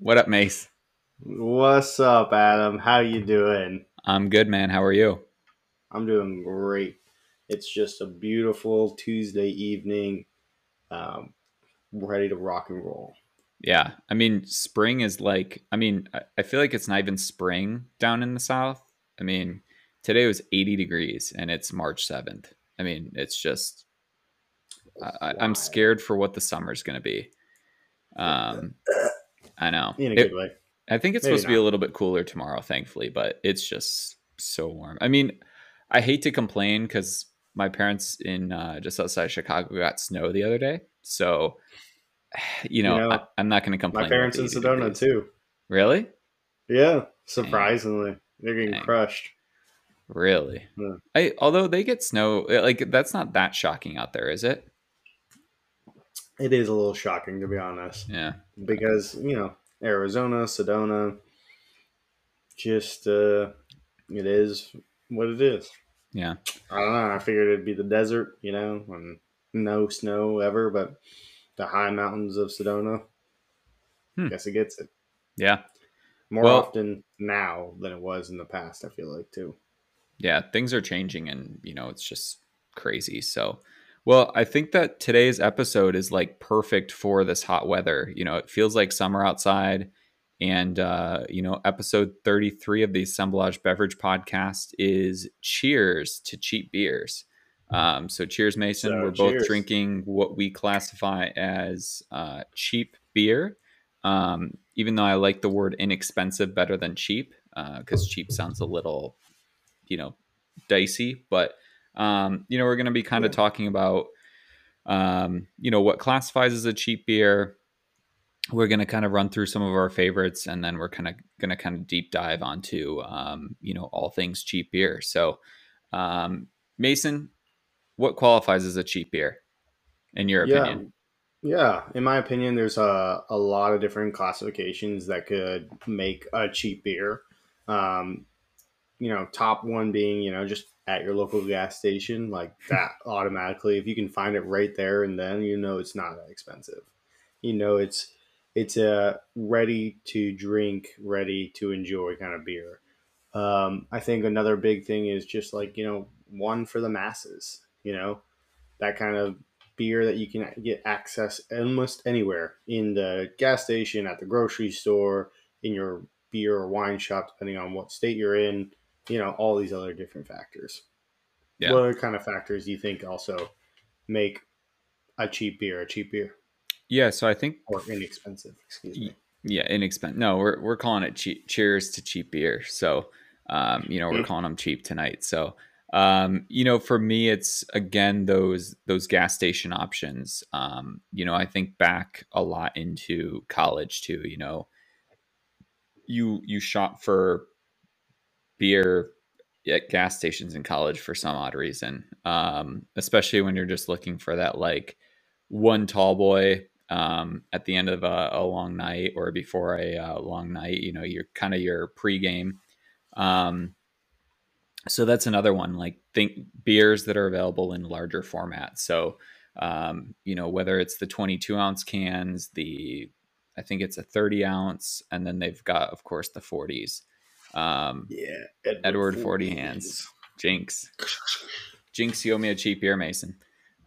What up, Mace? What's up, Adam? How you doing? I'm good, man. How are you? I'm doing great. It's just a beautiful Tuesday evening. Um, ready to rock and roll. Yeah. I mean, spring is like, I mean, I- feel like it's not even spring down in the South. I mean, today was 80 degrees and it's March 7th. I mean, it's just, I, I'm scared for what the summer's going to be. Um, I know. In a It- good way. I think it's Maybe supposed to be a little bit cooler tomorrow, thankfully, but it's just so warm. I mean, I hate to complain because my parents in uh, just outside Chicago got snow the other day. So, you know, know, I, I'm not going to complain. My parents in Sedona degrees. too. Really? Yeah, surprisingly, they're getting Dang. crushed. Really? Yeah. I although they get snow, eh, like that's not that shocking out there, is it? It is a little shocking to be honest, Yeah. because you know Arizona, Sedona, just uh, it is what it is. Yeah. I don't know. I figured it'd be the desert, you know, and no snow ever, but the high mountains of Sedona. Hmm. Guess it gets it Yeah. more Well- often now than it was in the past. I feel like too. yeah things are changing and you know it's just crazy so well i think that today's episode is like perfect for this hot weather you know it feels like summer outside and uh, you know episode 33 of the assemblage beverage podcast is cheers to cheap beers um, so cheers mason So, we're both cheers. drinking what we classify as uh, cheap beer um, even though i like the word inexpensive better than cheap because cheap sounds a little you know dicey but um you know we're going to be kind of Yeah. talking about um you know what classifies as a cheap beer we're going to kind of run through some of our favorites and then we're kind of going to kind of deep dive onto um you know all things cheap beer so um mason what qualifies as a cheap beer in your Yeah. opinion Yeah, in my opinion, there's a, a lot of different classifications that could make a cheap beer. Um, you know, top one being, you know, just at your local gas station, like that automatically. If you can find it right there and then, you know, it's not that expensive. You know, it's it's a ready to drink, ready to enjoy kind of beer. Um, I think another big thing is just like you know, one for the masses. You know, that kind of beer that you can get access almost anywhere in the gas station, at the grocery store, in your beer or wine shop, depending on what state you're in. You know, all these other different factors. Yeah. What other kind of factors do you think also make a cheap beer a cheap beer yeah so i think or inexpensive? Excuse me. Yeah, inexpensive. No, we're we're calling it cheap. Cheers to cheap beer. So, um, you know, we're Mm. calling them cheap tonight. So, um, you know, for me, it's again those those gas station options. Um, you know, I think back a lot into college too. You know, you you shop for beer at gas stations in college for some odd reason, um, especially when you're just looking for that like one tall boy um, at the end of a, a long night or before a uh, long night. You know, you're kind of your pregame. Um, so that's another one. Like think beers that are available in larger formats. So um, you know whether it's the 22 ounce cans, the I think it's a 30 ounce, and then they've got of course the 40s. Um, Yeah, Edward 40 hands. Jinx. Jinx, you owe me a cheap beer, Mason.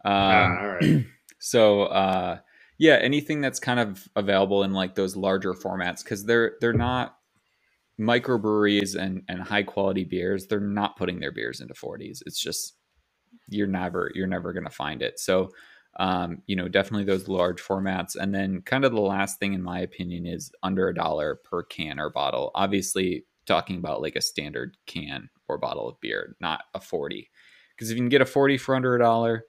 Um, Ah, all right. so uh yeah anything that's kind of available in like those larger formats because they're they're not microbreweries and and high quality beers. They're not putting their beers into 40s it's just you're never you're never going to find it. So um you know definitely those large formats. And then kind of the last thing in my opinion is under a dollar per can or bottle. Obviously talking about like a standard can or bottle of beer not a 40 because if you can get a 40 for under a dollar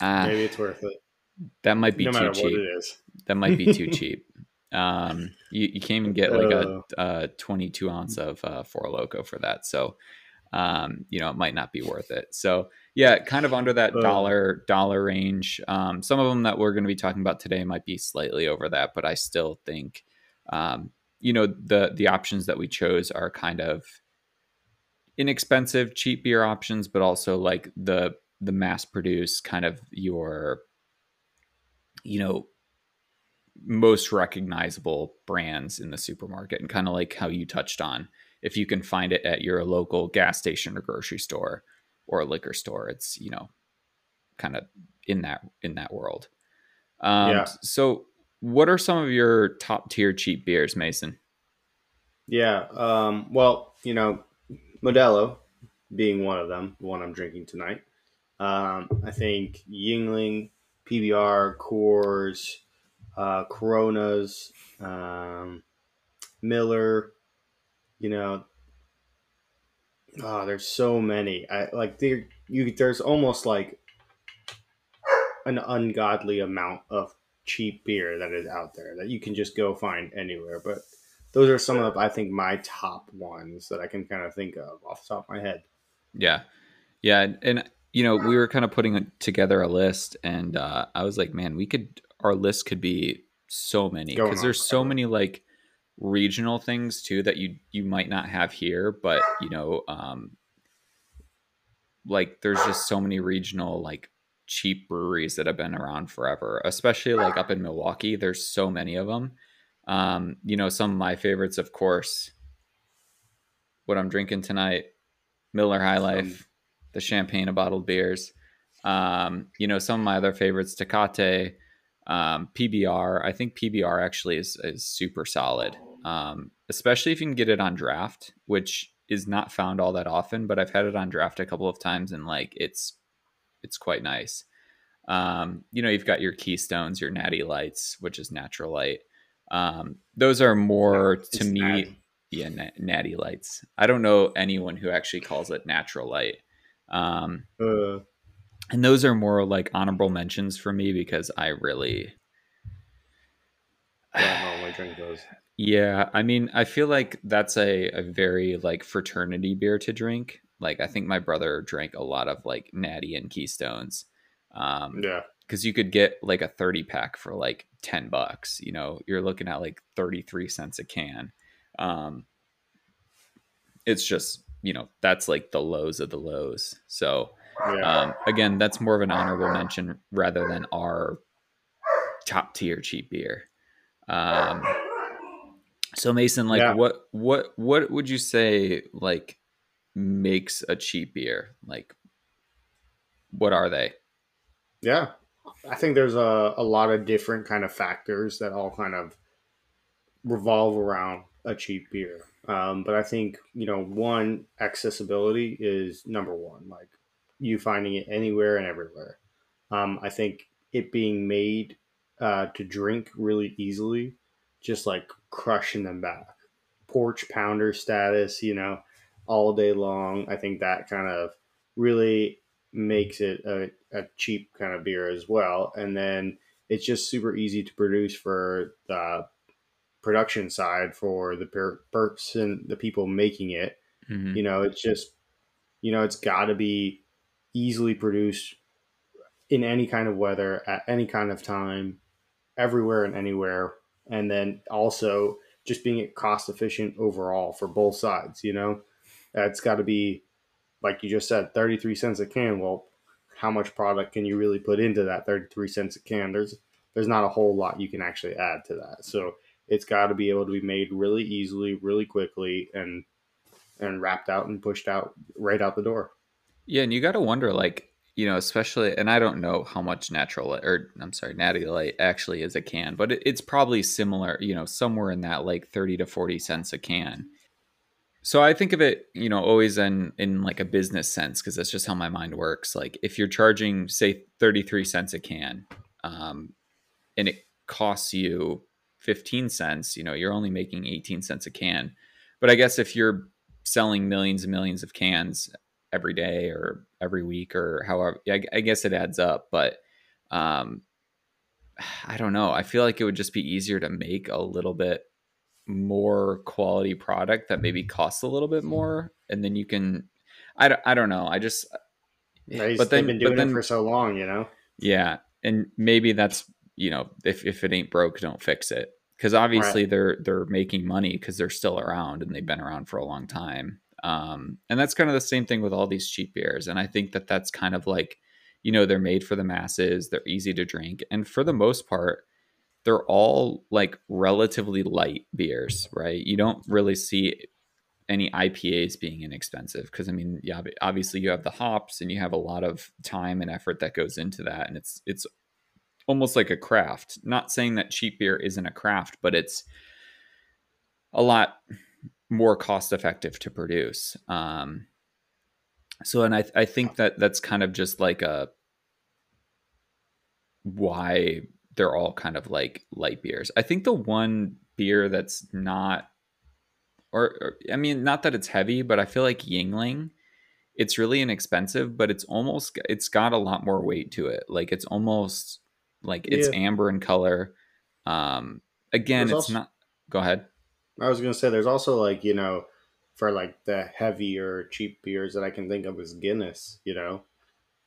uh, Maybe it's worth it. That might be no too cheap. what it is. That might be too cheap. Um, you, you can't even get like a, Uh. a 22 ounce of uh, Four Loco for that. So, um, you know, it might not be worth it. So yeah, kind of under that dollar dollar range. Um, some of them that we're going to be talking about today might be slightly over that, but I still think, um, you know, the the options that we chose are kind of inexpensive, cheap beer options, but also like the the mass produced kind of your, you know, most recognizable brands in the supermarket and kind of like how you touched on if you can find it at your local gas station or grocery store or a liquor store it's you know kind of in that in that world. Um, yeah. so what are some of your top tier cheap beers mason? Yeah um, well you know modelo being one of them the one i'm drinking tonight. Um, i think Yuengling pbr coors uh, Coronas, um, Miller. You know, oh, there's so many. I like there. You there's almost like an ungodly amount of cheap beer that is out there that you can just go find anywhere. But those are some of I think my top ones that I can kind of think of off the top of my head. Yeah, yeah, and you know we were kind of putting together a list, and uh, I was like, man, we could our list could be so many because there's so many like regional things too that you you might not have here but you know um like there's just so many regional like cheap breweries that have been around forever especially like up in milwaukee there's so many of them um you know some of my favorites of course what i'm drinking tonight miller high life the champagne of bottled beers um you know some of my other favorites tecate um, PBR, I think PBR actually is, is super solid, um, especially if you can get it on draft, which is not found all that often. But I've had it on draft a couple of times, and like it's it's quite nice. Um, you know, you've got your Keystones, your Natty Lights, which is natural light. Um, those are more to me, natty. yeah, na- Natty Lights. I don't know anyone who actually calls it natural light. Um, uh and those are more like honorable mentions for me because I really yeah, drink those. Yeah, I mean, I feel like that's a, a very like fraternity beer to drink. Like, I think my brother drank a lot of like Natty and Keystones. Um, yeah, because you could get like a thirty pack for like ten bucks. You know, you're looking at like thirty three cents a can. Um, it's just you know that's like the lows of the lows. So yeah. Um, again, that's more of an honorable mention rather than our top tier cheap beer. Um, so Mason, like, yeah. what what what would you say like makes a cheap beer? Like, what are they? Yeah, I think there's a, a lot of different kind of factors that all kind of revolve around a cheap beer. Um, but I think you know one accessibility is number one. Like you finding it anywhere and everywhere. Um, I think it being made uh, to drink really easily, just like crushing them back. Porch pounder status, you know, all day long. I think that kind of really makes it a, a cheap kind of beer as well. And then it's just super easy to produce for the production side for the per- person, the people making it. Mm-hmm. You know, it's just, you know, it's got to be easily produced in any kind of weather at any kind of time, everywhere and anywhere. And then also just being cost efficient overall for both sides, you know, it's got to be, like you just said, 33 cents a can. Well, how much product can you really put into that 33 cents a can? There's, there's not a whole lot you can actually add to that. So it's got to be able to be made really easily, really quickly, and and wrapped out and pushed out right out the door. Yeah, and you got to wonder, like, you know, especially, and I don't know how much natural or I'm sorry, natty light actually is a can, but it, it's probably similar, you know, somewhere in that like 30 to 40 cents a can. So I think of it, you know, always in in like a business sense because that's just how my mind works. Like if you're charging, say, 33 cents a can, um, and it costs you 15 cents, you know, you're only making 18 cents a can. But I guess if you're selling millions and millions of cans every day or every week or however I, I guess it adds up but um i don't know i feel like it would just be easier to make a little bit more quality product that maybe costs a little bit more and then you can I don't, I don't know. I just yeah, but then been doing then, it for so long, you know. Yeah, and maybe that's you know if if it ain't broke, don't fix it. Because obviously right. they're they're making money because they're still around and they've been around for a long time. Um, and that's kind of the same thing with all these cheap beers. And I think that that's kind of like, you know, they're made for the masses. They're easy to drink, and for the most part, they're all like relatively light beers, right? You don't really see any IPAs being inexpensive because I mean, yeah, obviously you have the hops and you have a lot of time and effort that goes into that, and it's it's almost like a craft. Not saying that cheap beer isn't a craft, but it's a lot more cost effective to produce. Um, so, and I I think that that's kind of just like a why they're all kind of like light beers. I think the one beer that's not, or, or I mean, not that it's heavy, but I feel like Yuengling. It's really inexpensive, but it's almost it's got a lot more weight to it. Like it's almost like it's yeah. amber in color. Um, again, there's it's also, not. Go ahead. I was gonna say there's also like you know for like the heavier cheap beers that I can think of is Guinness. You know,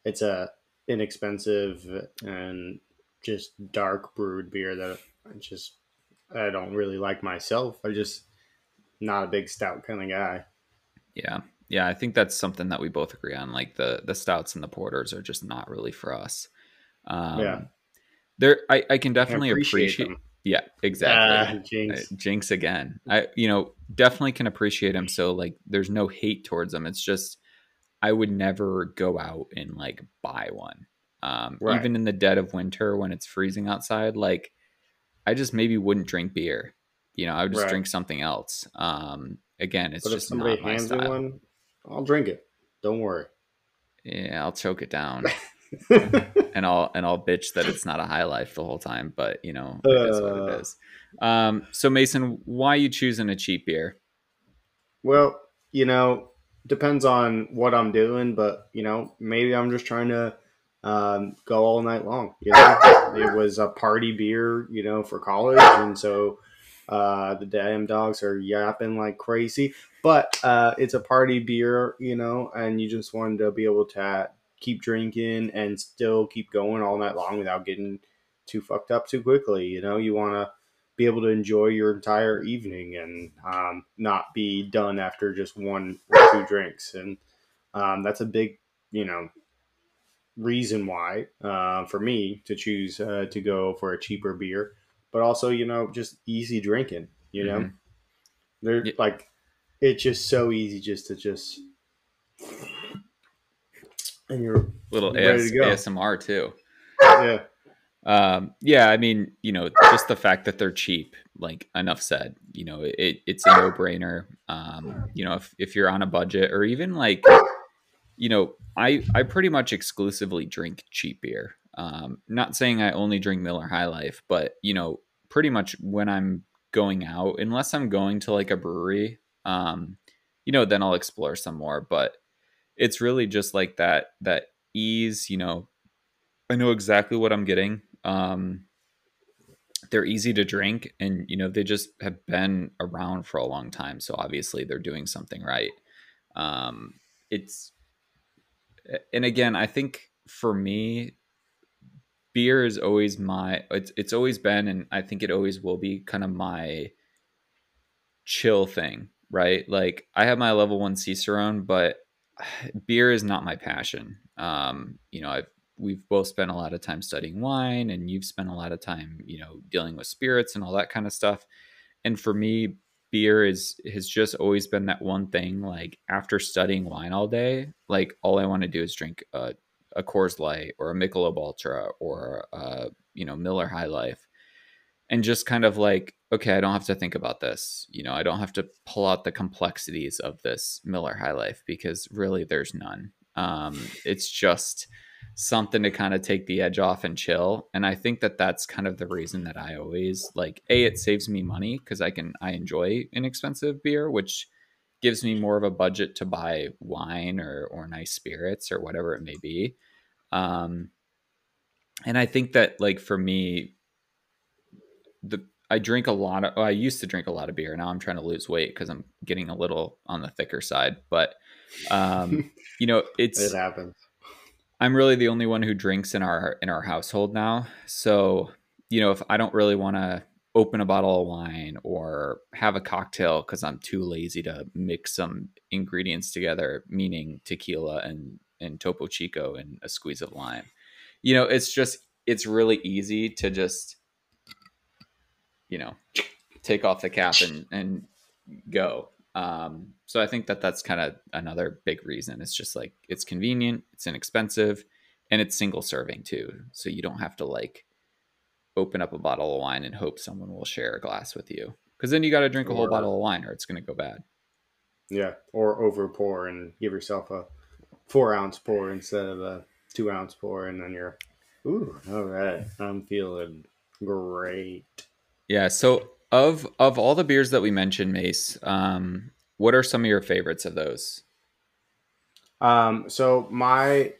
it's a inexpensive and just dark brewed beer that I just I don't really like myself. I just not a big stout kind of guy. Yeah. Yeah, I think that's something that we both agree on. Like the the stouts and the porters are just not really for us. Um, yeah, there I, I can definitely appreciate, appreciate yeah exactly uh, jinx. jinx again I you know definitely can appreciate them. So like there's no hate towards them. It's just I would never go out and like buy one. Um, right. Even in the dead of winter when it's freezing outside, like I just maybe wouldn't drink beer. You know, I would just right. drink something else. Um, again, it's but just if somebody hands me one, I'll drink it. Don't worry. Yeah, I'll choke it down. and I'll and I'll bitch that it's not a high life the whole time, but you know, it uh, is what it uh. Um, so Mason, why you choosing a cheap beer? Well, you know, depends on what I'm doing, but you know, maybe I'm just trying to um, go all night long. You know, it was a party beer, you know, for college, and so uh, the damn dogs are yapping like crazy. But uh, it's a party beer, you know, and you just wanted to be able to keep drinking and still keep going all night long without getting too fucked up too quickly. You know, you want to be able to enjoy your entire evening and um, not be done after just one or two drinks. And um, that's a big, you know, reason why uh, for me to choose uh, to go for a cheaper beer, but also you know just easy drinking. You know, mm-hmm. they're yeah. like it's just so easy just to just and you're little AS, to ASMR too. Yeah. Um, yeah, I mean, you know, just the fact that they're cheap, like enough said, you know, it, it's a no brainer. Um, you know, if, if you're on a budget or even like you know, I I pretty much exclusively drink cheap beer. Um, not saying I only drink Miller High Life, but you know, pretty much when I'm going out, unless I'm going to like a brewery, um, you know, then I'll explore some more. But it's really just like that that ease. You know, I know exactly what I'm getting. Um, they're easy to drink, and you know, they just have been around for a long time. So obviously, they're doing something right. Um, it's and again, I think for me, beer is always my it's it's always been and I think it always will be kind of my chill thing, right? Like I have my level 1 Cicerone, but beer is not my passion. Um, you know, I've we've both spent a lot of time studying wine and you've spent a lot of time, you know, dealing with spirits and all that kind of stuff. And for me, beer is has just always been that one thing like after studying wine all day like all i want to do is drink a, a Coors Light or a Michelob Ultra or a, you know Miller High Life and just kind of like okay I don't have to think about this you know I don't have to pull out the complexities of this Miller High Life because really there's none um, it's just something to kind of take the edge off and chill. And I think that that's kind of the reason that I always like a it saves me money because I can I enjoy inexpensive beer, which gives me more of a budget to buy wine or or nice spirits or whatever it may be. Um, and I think that like for me, the I drink a lot of. Well, I used to drink a lot of beer. Now I'm trying to lose weight because I'm getting a little on the thicker side. But um, you know, it's it happens. I'm really the only one who drinks in our in our household now. So you know, if I don't really want to open a bottle of wine or have a cocktail because I'm too lazy to mix some ingredients together, meaning tequila and and Topo Chico and a squeeze of lime. You know, it's just it's really easy to just you know take off the cap and and go. Um, so I think that that's kind of another big reason. It's just like it's convenient, it's inexpensive, and it's single serving too. So you don't have to like open up a bottle of wine and hope someone will share a glass with you. Because then you got to drink a whole bottle of wine or it's going to go bad. Yeah, or over pour and give yourself a four ounce pour instead of a two ounce pour, and then you're, ooh, all right, I'm feeling great. Yeah. So of of all the beers that we mentioned, Mace, um, what are some of your favorites of those? Um, so my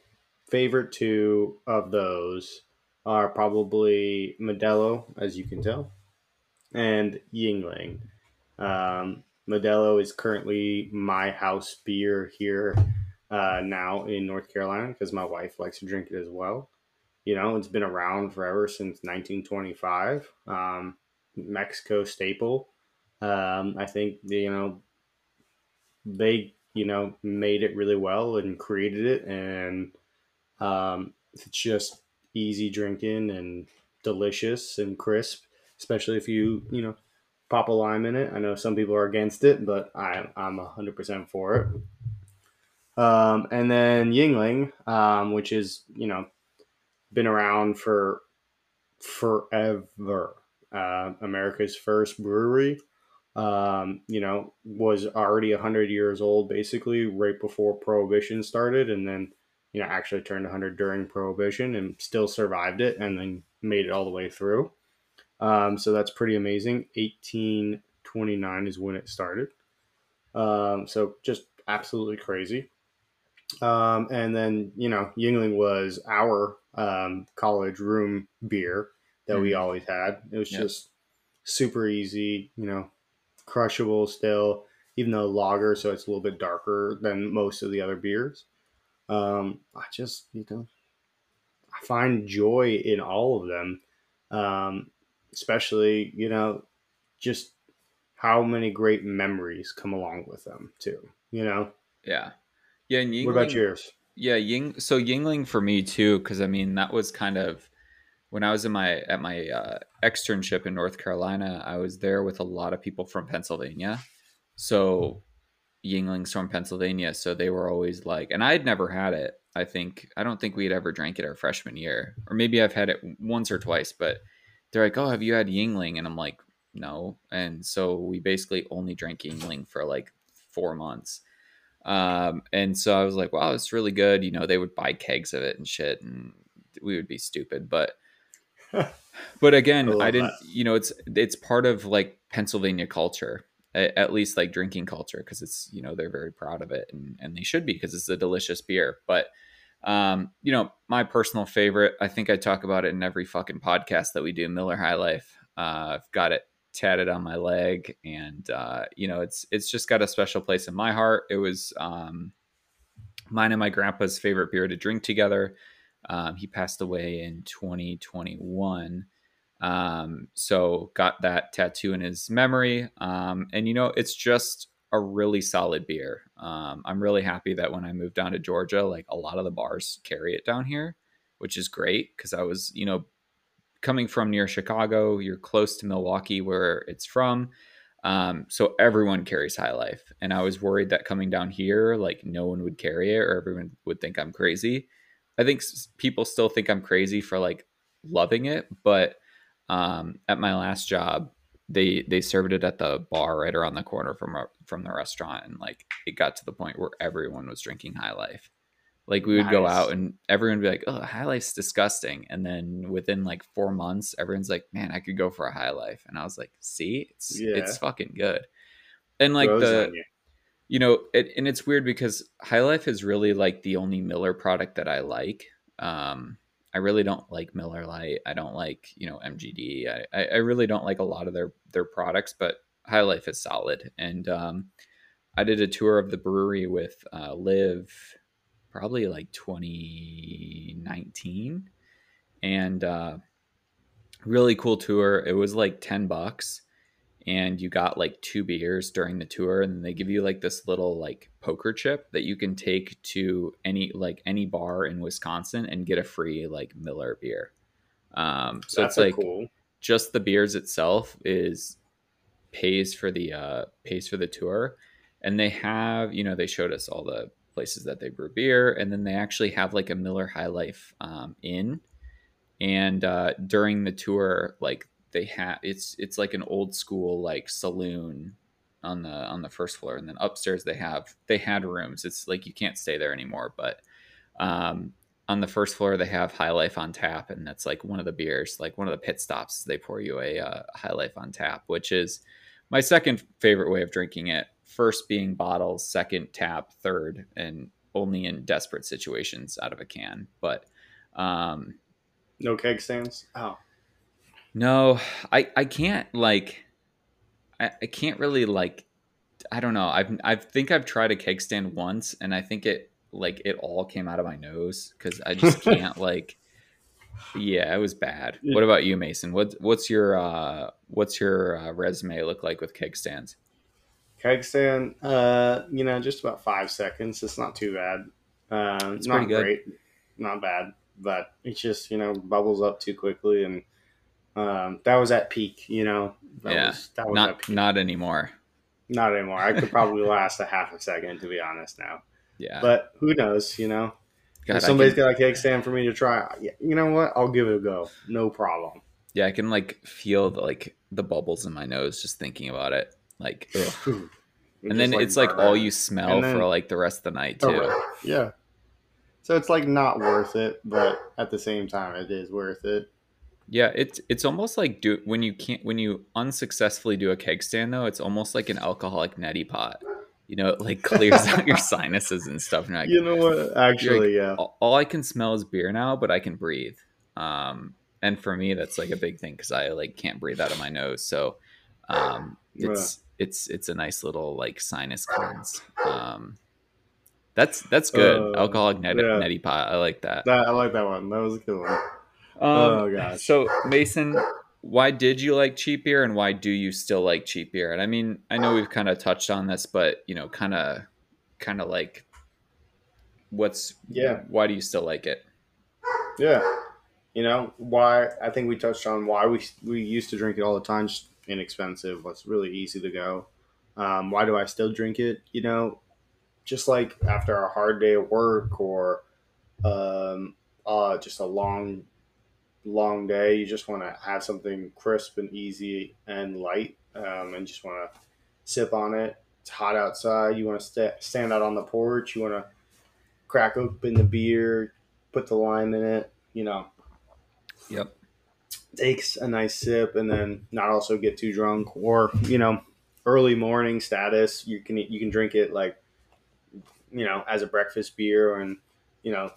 favorite two of those are probably Modelo, as you can tell, and Yuengling. Um, Modelo is currently my house beer here uh, now in North Carolina because my wife likes to drink it as well. You know, it's been around forever since 1925. Um, Mexico staple. Um, I think you know they you know made it really well and created it, and um, it's just easy drinking and delicious and crisp, especially if you you know pop a lime in it. I know some people are against it, but I I'm hundred percent for it. Um, and then Yuengling, um, which is you know been around for forever uh, America's first brewery. Um, you know, was already 100 years old basically right before Prohibition started, and then, you know, actually turned 100 during Prohibition and still survived it and then made it all the way through. Um, so that's pretty amazing. 1829 is when it started. Um, so just absolutely crazy. Um, and then, you know, Yuengling was our um, college room beer that mm. we always had. It was yep. just super easy, you know, crushable still, even though lager, so it's a little bit darker than most of the other beers. Um, I just, you know, I find joy in all of them, um, especially, you know, just how many great memories come along with them too, you know? Yeah. Yeah. And Yuengling, what about yours? Yeah. Ying, so Yuengling for me too, because I mean, that was kind of, when I was in my at my uh, externship in North Carolina, I was there with a lot of people from Pennsylvania. So Yuenglings from Pennsylvania, so they were always like, and I had never had it. I think I don't think we had ever drank it our freshman year, or maybe I've had it once or twice. But they're like, "Oh, have you had Yuengling?" And I'm like, "No." And so we basically only drank Yuengling for like four months. Um, and so I was like, "Wow, it's really good." You know, they would buy kegs of it and shit, and we would be stupid, but but again, I, I didn't. That. You know, it's it's part of like Pennsylvania culture, at, at least like drinking culture, because it's you know they're very proud of it, and and they should be because it's a delicious beer. But um, you know, my personal favorite, I think I talk about it in every fucking podcast that we do. Miller High Life. Uh, I've got it tatted on my leg, and uh, you know, it's it's just got a special place in my heart. It was um, mine and my grandpa's favorite beer to drink together. Um, he passed away in 2021. Um, so got that tattoo in his memory. Um, and you know, it's just a really solid beer. Um, I'm really happy that when I moved down to Georgia, like a lot of the bars carry it down here, which is great because I was, you know, coming from near Chicago, you're close to Milwaukee where it's from. Um, so everyone carries High Life. And I was worried that coming down here, like no one would carry it or everyone would think I'm crazy. I think people still think I'm crazy for like loving it, but um, at my last job, they they served it at the bar right around the corner from from the restaurant, and like it got to the point where everyone was drinking High Life. Like we would nice. go out and everyone would be like, "Oh, High Life's disgusting," and then within like four months, everyone's like, "Man, I could go for a High Life," and I was like, "See, it's yeah. it's fucking good." And like the you know, it, and it's weird because High Life is really like the only Miller product that I like. Um, I really don't like Miller Lite. I don't like you know MGD. I, I really don't like a lot of their their products, but High Life is solid. And um, I did a tour of the brewery with uh, Liv, probably like 2019, and uh, really cool tour. It was like ten bucks, and you got like two beers during the tour and they give you like this little like poker chip that you can take to any like any bar in Wisconsin and get a free like Miller beer. Um, so That's it's like cool. just the beers itself is pays for the uh, pays for the tour, and they have you know they showed us all the places that they brew beer, and then they actually have like a Miller High Life um, in, and uh, during the tour like they have it's it's like an old school like saloon on the on the first floor and then upstairs they have they had rooms. It's like you can't stay there anymore but um on the first floor they have high life on tap and that's like one of the beers like one of the pit stops. They pour you a uh, high life on tap which is my second favorite way of drinking it. First being bottles second tap third and only in desperate situations out of a can. But um no keg stands? Oh no, I I can't like I, I can't really like I don't know. I've I think I've tried a keg stand once and I think it like it all came out of my nose cuz I just can't like yeah, it was bad. What about you, Mason? What what's your uh what's your uh, resume look like with keg stands? Keg stand, uh, you know, just about five seconds. It's not too bad. Uh, it's not great, not bad, but it's just you know bubbles up too quickly and um, that was at peak, you know. That yeah, was, that was not not anymore. Not anymore. I could probably last a half a second, to be honest. Now, yeah. But who knows? You know, God, if somebody's can... got a keg stand for me to try, you know what? I'll give it a go. No problem. Yeah, I can like feel the, like the bubbles in my nose just thinking about it. Like, and then like it's like all you smell then, for like the rest of the night too. Oh, yeah. So it's like not worth it, but at the same time, it is worth it. Yeah, it's it's almost like do when you can't when you unsuccessfully do a keg stand though, it's almost like an alcoholic neti pot. You know, it like clears out your sinuses and stuff. And like, you know what? Actually, like, yeah. All, all, I can smell is beer now, but I can breathe. Um, and for me, that's like a big thing because I like can't breathe out of my nose. So, um, it's yeah. it's it's a nice little like sinus cleanse. Um, that's that's good. Uh, alcoholic neti, yeah. neti pot. I like that. that. I like that one. That was a good one. Um, oh gosh. So Mason, why did you like cheap beer, and why do you still like cheap beer? And I mean, I know we've kind of touched on this, but you know, kind of, kind of like, what's yeah? Why do you still like it? Yeah, you know why? I think we touched on why we we used to drink it all the time. Just inexpensive. Was really easy to go. Um, why do I still drink it? You know, just like after a hard day at work or um, uh, just a long long day, you just want to have something crisp and easy and light, um, and just want to sip on it. It's hot outside. You want to st- stand out on the porch. You want to crack open the beer, put the lime in it. You know. Yep. Takes a nice sip, and then not also get too drunk, or you know, early morning status. You can you can drink it like, you know, as a breakfast beer, and you know,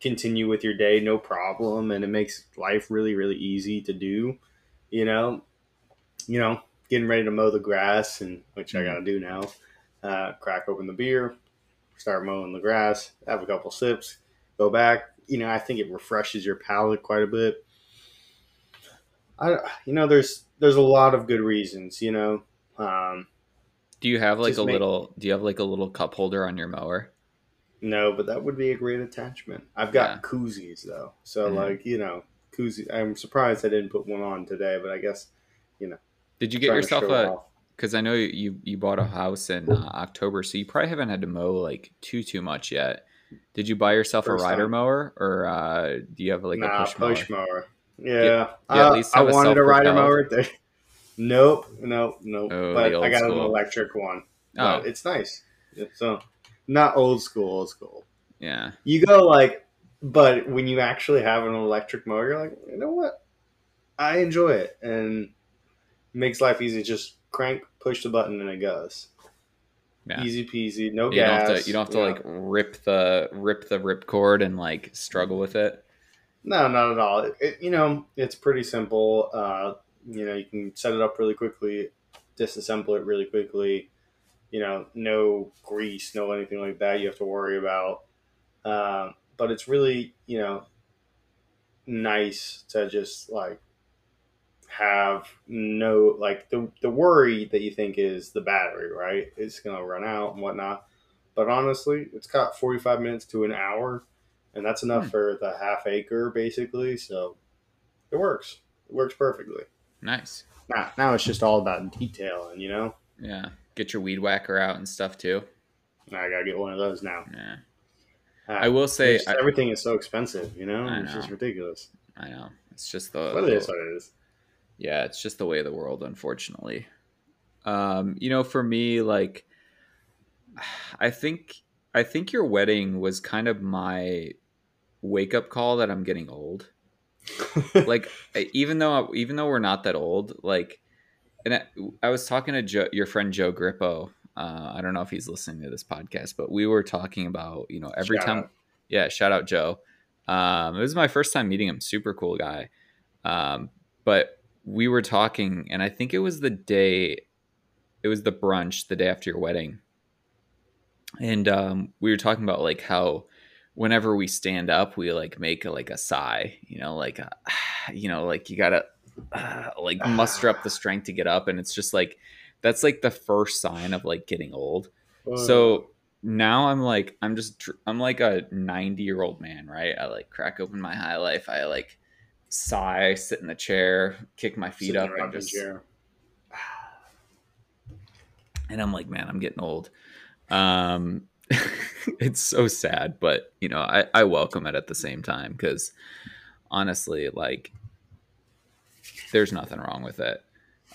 continue with your day no problem and it makes life really really easy to do you know? You know getting ready to mow the grass and which i gotta do now uh, crack open the beer start mowing the grass have a couple sips go back. You know i think it refreshes your palate quite a bit. I you know there's there's a lot of good reasons you know? Um, do you have like a make, little do you have like a little cup holder on your mower no, but that would be a great attachment. I've got yeah. koozies though, so mm-hmm. like you know, koozie. I'm surprised I didn't put one on today, but I guess you know. Did you get yourself a? Because I know you you bought a house in uh, October, so you probably haven't had to mow like too too much yet. Did you buy yourself First a rider time. mower, or uh, do you have like nah, a push, push mower? mower. Yeah, yeah. Uh, I wanted a rider mower. nope, nope, nope. Oh, but I got school. an electric one. Oh, it's nice. So not old school, old school. Yeah. You go like, but when you actually have an electric mower, you're like, you know what? I enjoy it and it makes life easy. Just crank, push the button, and it goes. Yeah. Easy peasy, no you gas. Don't to, you don't have to, like rip the rip the rip cord and like struggle with it. No, not at all. It, it, you know, it's pretty simple. Uh, you know, you can set it up really quickly, disassemble it really quickly. You know, no grease, no anything like that you have to worry about. Um, but it's really, you know, nice to just like have no like the the worry that you think is the battery, right? It's gonna run out and whatnot. But honestly, it's got forty five minutes to an hour, and that's enough hmm. for the half acre basically. So it works. It works perfectly. Nice. Now, now it's just all about detail, and you know. Yeah, get your weed whacker out and stuff too. I gotta get one of those now. Yeah. Uh, I will say I, everything is so expensive. You know, know, it's just ridiculous. I know. It's just the. What it is what it is. Yeah, it's just the way of the world, unfortunately. Um, you know, for me, like, I think I think your wedding was kind of my wake up call that I'm getting old. like, even though even though we're not that old, like, and I, I was talking to Joe, your friend Joe Grippo uh, I don't know if he's listening to this podcast, but we were talking about, you know, every shout time. Out. Yeah, shout out Joe. Um, it was my first time meeting him. Super cool guy. Um, but we were talking, and I think it was the day, it was the brunch the day after your wedding. And um, we were talking about like how whenever we stand up, we like make a, like a sigh, you know, like, a, you know, like you gotta uh, like muster up the strength to get up. And it's just like, that's like the first sign of like getting old. Uh, so now I'm like I'm just I'm like a 90 year old man, right? I like crack open my high life. I like sigh, sit in the chair, kick my feet up, and just and I'm like, man, I'm getting old. Um, it's so sad, but you know, I I welcome it at the same time because honestly, like, there's nothing wrong with it.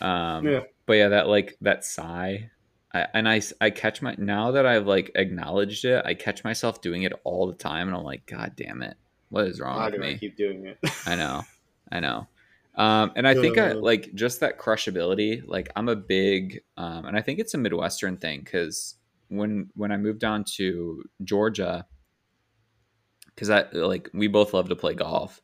Um, yeah but yeah, that like that sigh, I, and I I catch my now that I've like acknowledged it, I catch myself doing it all the time, and I'm like, God damn it, what is wrong Why with me? I keep doing it. I know, I know. Um, and I think I, like just that crushability. Like I'm a big, um, and I think it's a Midwestern thing because when when I moved down to Georgia, because I like we both love to play golf,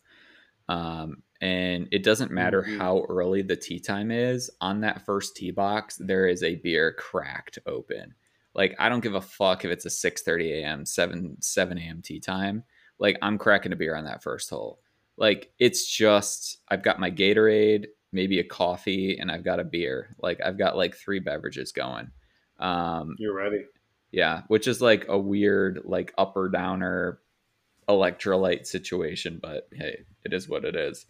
um, and it doesn't matter mm-hmm. how early the tee time is on that first tee box there is a beer cracked open. Like i don't give a fuck if it's a 6 30 a.m 7 7 a.m tee time. Like i'm cracking a beer on that first hole. Like it's just i've got my gatorade maybe a coffee and i've got a beer. Like i've got like three beverages going. Um you're ready. yeah which is like a weird like upper downer electrolyte situation but hey it is what it is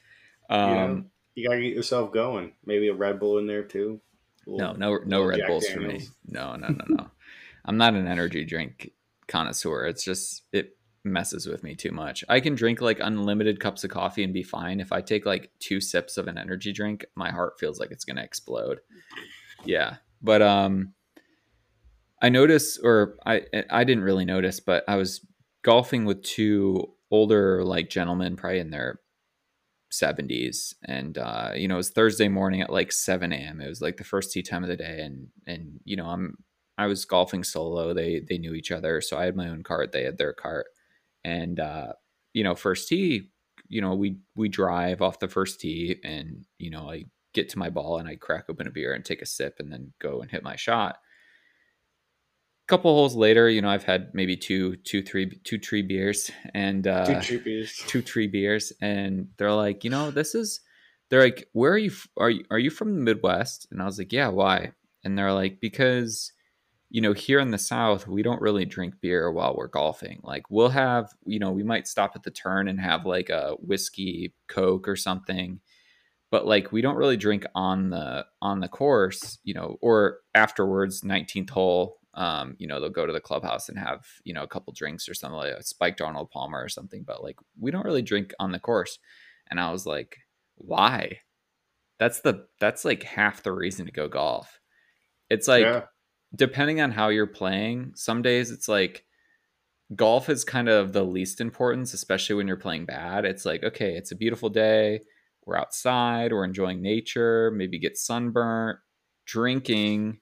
um, you, know, you gotta get yourself going. Maybe a Red Bull in there too. no, no, no Red Jack Bulls Daniels. for me. No, no, no, no. I'm not an energy drink connoisseur. It's just it messes with me too much. I can drink like unlimited cups of coffee and be fine. If I take like two sips of an energy drink, my heart feels like it's gonna explode. Yeah, but um, I noticed, or I I didn't really notice, but I was golfing with two older like gentlemen, probably in their 70s and uh, you know it was thursday morning at like 7 a.m it was like the first tee time of the day and and you know i'm i was golfing solo. They they knew each other so i had my own cart they had their cart. And uh, you know first tee you know we we drive off the first tee and you know i get to my ball and i crack open a beer and take a sip and then go and hit my shot couple holes later, you know, I've had maybe two, two, three, two tree beers and uh, two tree beers, two tree beers, and they're like, you know, this is. They're like, where are you? Are you are you from the Midwest? And I was like, yeah. Why? And they're like, because, you know, here in the South, we don't really drink beer while we're golfing. Like, we'll have, you know, we might stop at the turn and have like a whiskey, Coke, or something but like we don't really drink on the on the course you know or afterwards 19th hole um, you know, they'll go to the clubhouse and have, you know, a couple drinks or something like a spiked Arnold Palmer or something, but like we don't really drink on the course. And I was like, why? That's the that's like half the reason to go golf. It's like yeah. depending on how you're playing, some days it's like golf is kind of the least importance, especially when you're playing bad. It's like, okay, it's a beautiful day. We're outside, we're enjoying nature, maybe get sunburnt, drinking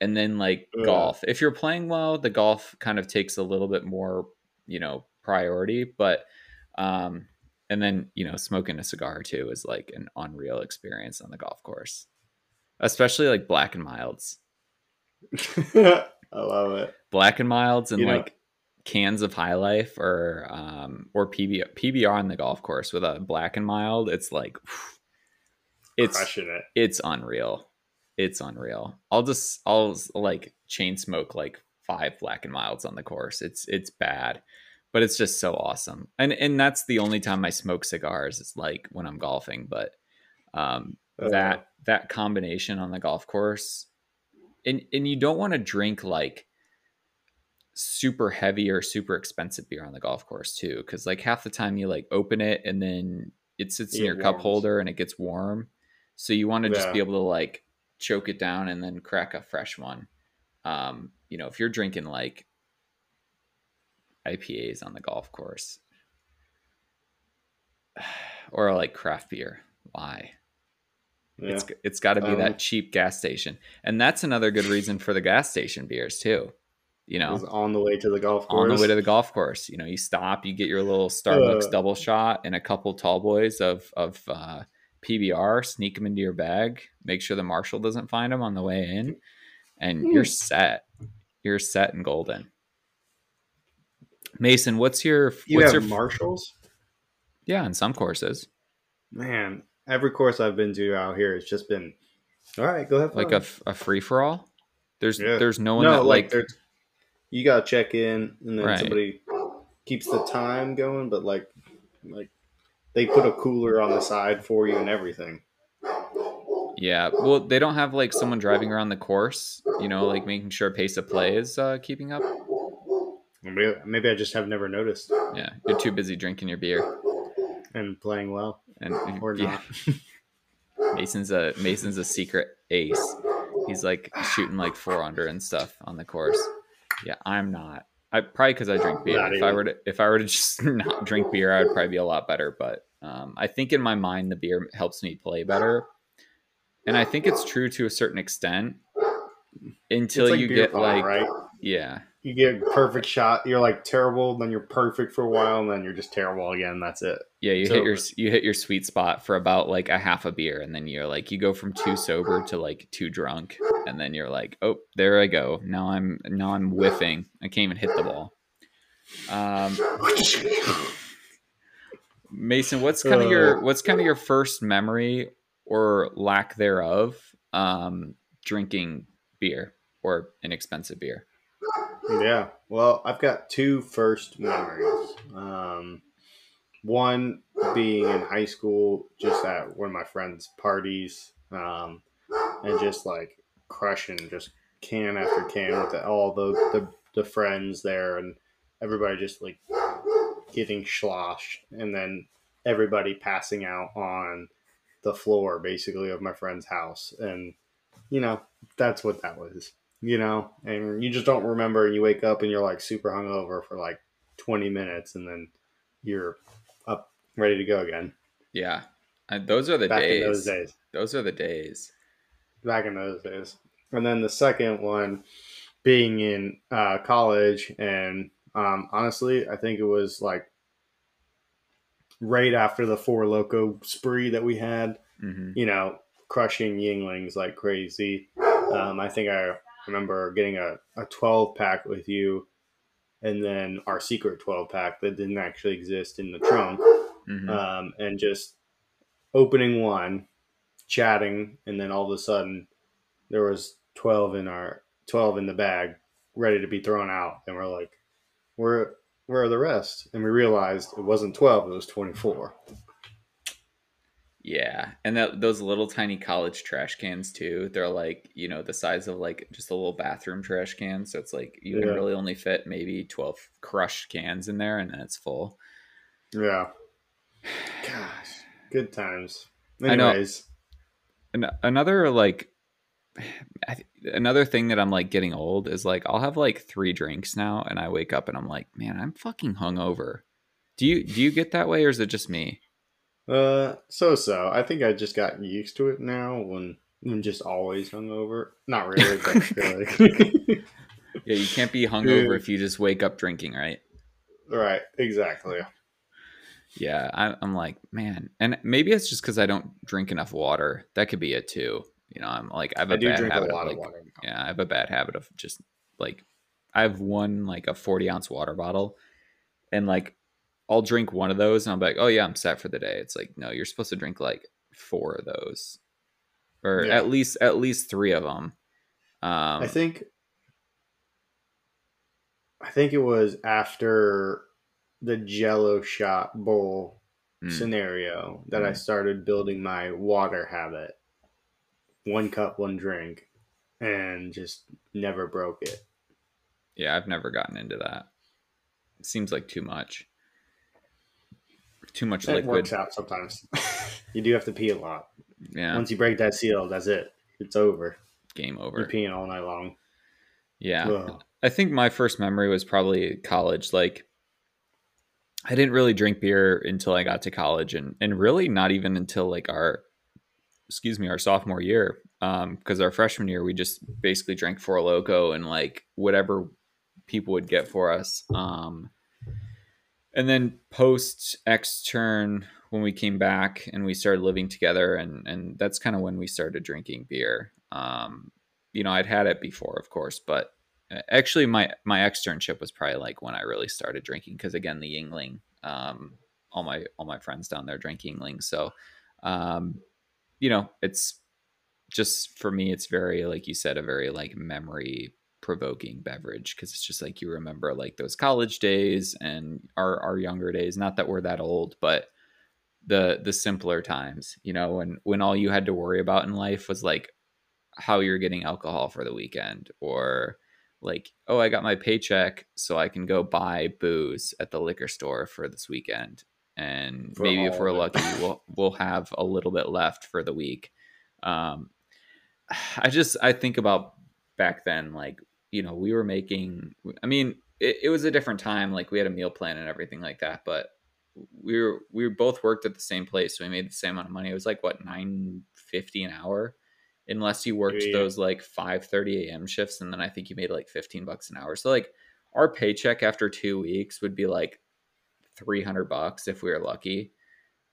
and then like golf. If you're playing well, the golf kind of takes a little bit more, you know, priority. But um, and then you know smoking a cigar too is like an unreal experience on the golf course especially like black and milds I love it. black and milds and You know- like cans of high life or um or PBR PBR on the golf course with a black and mild it's like it's Crushing it. it's unreal it's unreal. I'll just i'll like chain smoke like five black and milds on the course. It's it's bad but it's just so awesome. And and that's the only time i smoke cigars It's like when i'm golfing but um Uh, that that combination on the golf course and and you don't want to drink like super heavy or super expensive beer on the golf course too because like half the time you like open it and then it sits in It your cup holder and it gets warm. So you want to just be able to like choke it down and then crack a fresh one um you know if you're drinking like ipas on the golf course or like craft beer why Yeah. it's it's got to be Um, that cheap gas station, and that's another good reason for the gas station beers too. You know, on the way to the golf on course. the way to the golf course, you know, you stop, you get your little Starbucks Uh. double shot and a couple tall boys of of uh, PBR, sneak them into your bag, make sure the marshal doesn't find them on the way in, and Hmm. you're set. You're set and golden. Mason, what's your you what's have your marshals? yeah? In some courses, Man, every course I've been to out here, it's just been all right. Go ahead. like a free for all. There's Yeah. there's no one no, that like, like you gotta check in, and then Right. somebody keeps the time going. But like, like they put a cooler on the side for you and everything. Yeah, well, they don't have like someone driving around the course, you know, like making sure pace of play is uh, keeping up. Maybe, maybe I just have never noticed Yeah, you're too busy drinking your beer, and playing well and or yeah, not. Mason's a Mason's a secret ace. He's like shooting like four under and stuff on the course. Yeah, I'm not. I probably because I drink beer. Not If I were to if I were to just not drink beer, I would probably be a lot better. But um, I think in my mind the beer helps me play better, and I think it's true to a certain extent until like you get pong, like right. yeah You get a perfect shot. You're like terrible, then you're perfect for a while, and then you're just terrible again. That's it. Yeah, you It's hit your you hit your sweet spot for about like a half a beer, and then you're like you go from too sober to like too drunk, and then you're like, oh, there I go. Now I'm now I'm whiffing. I can't even hit the ball. Um, Mason, what's kind of your Uh. what's kind of your first memory or lack thereof um, drinking beer or inexpensive beer? Yeah. Well, I've got two first memories. Um, one being in high school, just at one of my friends' parties, um, and just like crushing just can after can with all the, the the friends there, and everybody just like getting sloshed, and then everybody passing out on the floor, basically, of my friend's house, and you know that's what that was you know, and you just don't remember. And you wake up and you're like super hungover for like 20 minutes, and then you're up ready to go again. Yeah, and those are the Back days. in those days. Those are the days. Back in those days. And then the second one being in uh, college, and um, honestly, I think it was like right after the four loco spree that we had. hmm you know, crushing Yuenglings like crazy. Um, I think I remember getting a, a 12 pack with you and then our secret 12 pack that didn't actually exist in the trunk. hmm Um, and just opening one, chatting, and then all of a sudden there was 12 in our 12 in the bag ready to be thrown out. And we're like, where, where are the rest? And we realized it wasn't 12, it was 24. Yeah, and that those little tiny college trash cans too. They're like you know the size of like just a little bathroom trash can. So it's like you can really only fit maybe twelve crushed cans in there, and then it's full. Yeah. Gosh, good times. I know. Anyways, And another like I th- another thing that I'm like getting old is like I'll have like three drinks now, and I wake up and I'm like, man, I'm fucking hungover. Do you do you get that way, or is it just me? Uh, so so. I think I just got used to it now. When I'm just always hungover. Not really, but really. Yeah, you can't be hungover Yeah. if you just wake up drinking, right? right. Exactly. Yeah, I, I'm like, man, and maybe it's just because I don't drink enough water. That could be it too. You know, I'm like, I have a I do bad drink a lot of of like, water. yeah, I have a bad habit of just like, I have one like a 40 ounce water bottle, and like, I'll drink one of those, and I'm like, oh yeah, I'm set for the day. It's like, no, you're supposed to drink like four of those, or Yeah. at least at least three of them. Um, I think I think it was after the Jello shot bowl mm, scenario that I Mm. started building my water habit. One cup, one drink, and just never broke it. yeah, I've never gotten into that. It seems like too much. Too much It liquid. works out sometimes. you do have to pee a lot. Yeah, Once you break that seal, that's it. It's over. game over. You're peeing all night long. Yeah. Ugh. I think my first memory was probably college. Like, I didn't really drink beer until I got to college, and and really not even until like our, excuse me, our sophomore year. Um, because our freshman year we just basically drank Four Loco and like whatever people would get for us. Um, and then post extern when we came back and we started living together, and and that's kind of when we started drinking beer. Um, you know, I'd had it before, of course, but uh, actually my my externship was probably like when I really started drinking because again the Yuengling, um, all my all my friends down there drink Yuengling, so um, you know it's just for me it's very like you said a very like memory provoking beverage because it's just like you remember like those college days and our our younger days. Not that we're that old but the the simpler times you know when when all you had to worry about in life was like how you're getting alcohol for the weekend or like oh i got my paycheck so i can go buy booze at the liquor store for this weekend. And For maybe if we're lucky we'll we'll have a little bit left for the week. Um i just i think about back then like you know we were making i mean it, it was a different time like we had a meal plan and everything like that but we were we were both worked at the same place so we made the same amount of money it was like what 950 an hour unless you worked Yeah. those like 5 30 a.m shifts and then i think you made like 15 bucks an hour so like our paycheck after two weeks would be like 300 bucks if we were lucky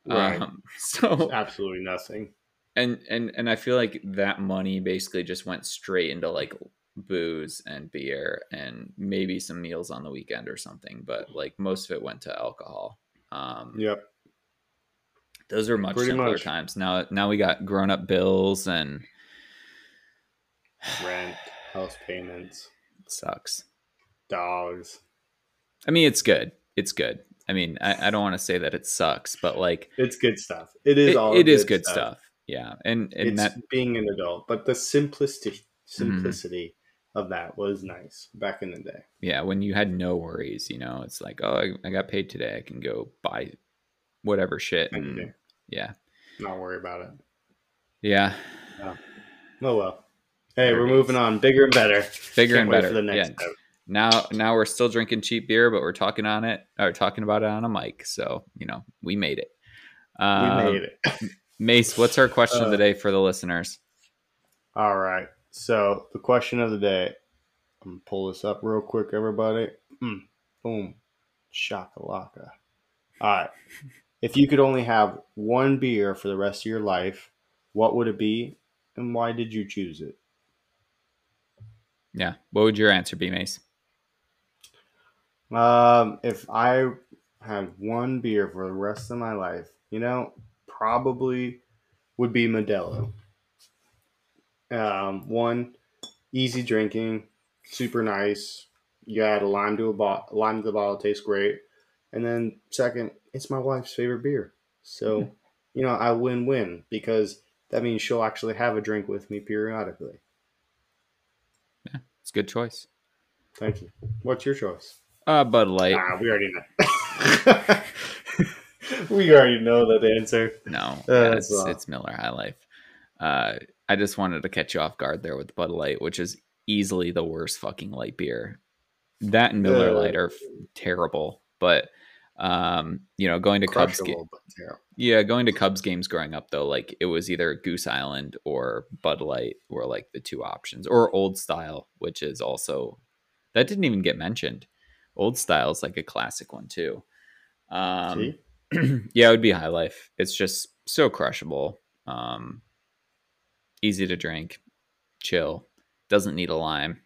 Right. um, so Absolutely nothing. and and and I feel like that money basically just went straight into like booze and beer and maybe some meals on the weekend or something, but like most of it went to alcohol. Um, Yep. Those are much Pretty simpler much. times. Now now we got grown up bills and Rent, house payments, sucks. dogs. I mean, it's good. It's good. I mean, I, I don't want to say that it sucks, but like It's good stuff. It is it, all it is good stuff. Yeah, and and it's that Mm-hmm. being an adult, but the simplicity simplicity of that was nice back in the day. yeah, when you had no worries, you know, it's like, oh, I, I got paid today. I can go buy whatever shit. And, yeah. Not worry about it. Yeah. Oh well. Hey, There we're moving is. on. Bigger and better. Bigger Can't and better. for the next yeah. Now now we're still drinking cheap beer, but we're talking on it or talking about it on a mic. So, you know, we made it. We Um, made it. Mace, what's our question of the Uh, day for the listeners? All right. So the question of the day. I'm gonna pull this up real quick, everybody. Mm, boom. Shakalaka. All right. If you could only have one beer for the rest of your life, what would it be, and why did you choose it? Yeah. What would your answer be, Mace? Um, if I had one beer for the rest of my life, you know, probably would be Modelo. Um, one, easy drinking, super nice. You add a lime to a bottle, lime to the bottle, tastes great. And then second, it's my wife's favorite beer, so you know I win-win because that means she'll actually have a drink with me periodically. Yeah, it's a good choice. Thank you. What's your choice? Uh, Bud Light. Ah, we already know. we already know that answer. No, Uh, yeah, it's, it's Miller High Life. Uh, I just wanted to catch you off guard there with Bud Light, which is easily the worst fucking light beer. That and Miller Lite are f- terrible, but um, you know, going to Cubs, ga- yeah. yeah, going to Cubs games growing up though, like it was either Goose Island or Bud Light were like the two options, or Old Style, which is also that didn't even get mentioned. Old Style is like a classic one too. Um, See, yeah, it would be high life. It's just so crushable. Um, easy to drink, chill, doesn't need a lime.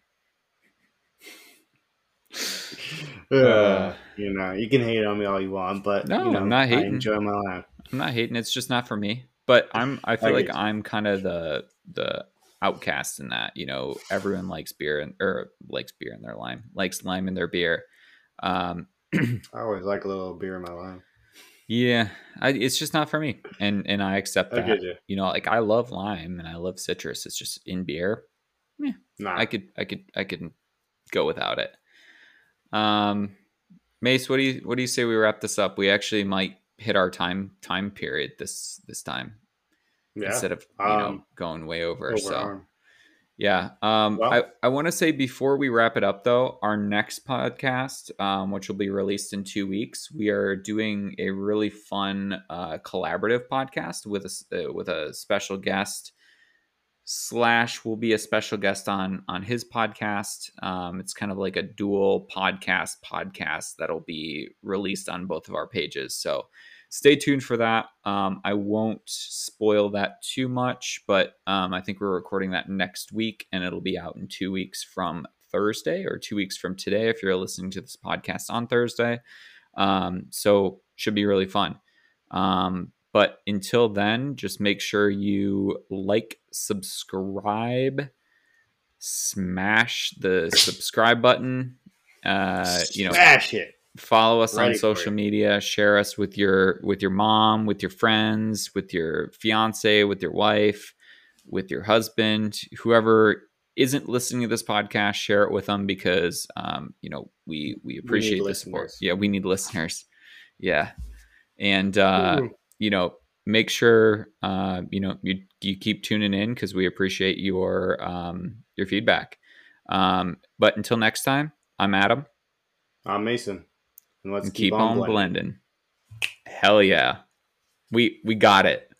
Uh, you know, you can hate on me all you want, but No, you know, I'm not I hating. enjoy my life. I'm not hating. It's just not for me. But I'm. I feel I like. I'm kind of the the outcast in that. You know, everyone likes beer and or likes beer in their lime, likes lime in their beer. Um, I always like a little beer in my life. Yeah, I, it's just not for me, and and I accept I that. get you. You know, like I love lime and I love citrus. It's just in beer. Nah, I could I could I could go without it. Um Mace, what do you what do you say we wrap this up? We actually might hit our time time period this this time yeah. instead of you know Um, going way over. over so. Yeah. Um Well- I, I want to say before we wrap it up though, our next podcast, um, which will be released in two weeks, we are doing a really fun uh collaborative podcast with a uh, with a special guest slash will be a special guest on on his podcast um it's kind of like a dual podcast podcast that'll be released on both of our pages so stay tuned for that um i won't spoil that too much but um i think we're recording that next week and it'll be out in two weeks from thursday or two weeks from today if you're listening to this podcast on thursday um so should be really fun um, but until then, just make sure you like, subscribe, smash the subscribe button. Uh, you know, Smash it. Follow us on Ready for social media. Share us with your with your mom, with your friends, with your fiance, with your wife, with your husband, whoever isn't listening to this podcast. Share it with them because um, you know we we appreciate the support. Yeah, we need listeners. Yeah, and uh, Ooh. you know make sure uh, you know you, you keep tuning in because we appreciate your um, your feedback um, but until next time i'm adam I'm Mason. And let's and keep, keep, on, blending. blending. Hell yeah. We we got it.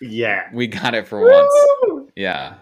Yeah. we got it for once. Yeah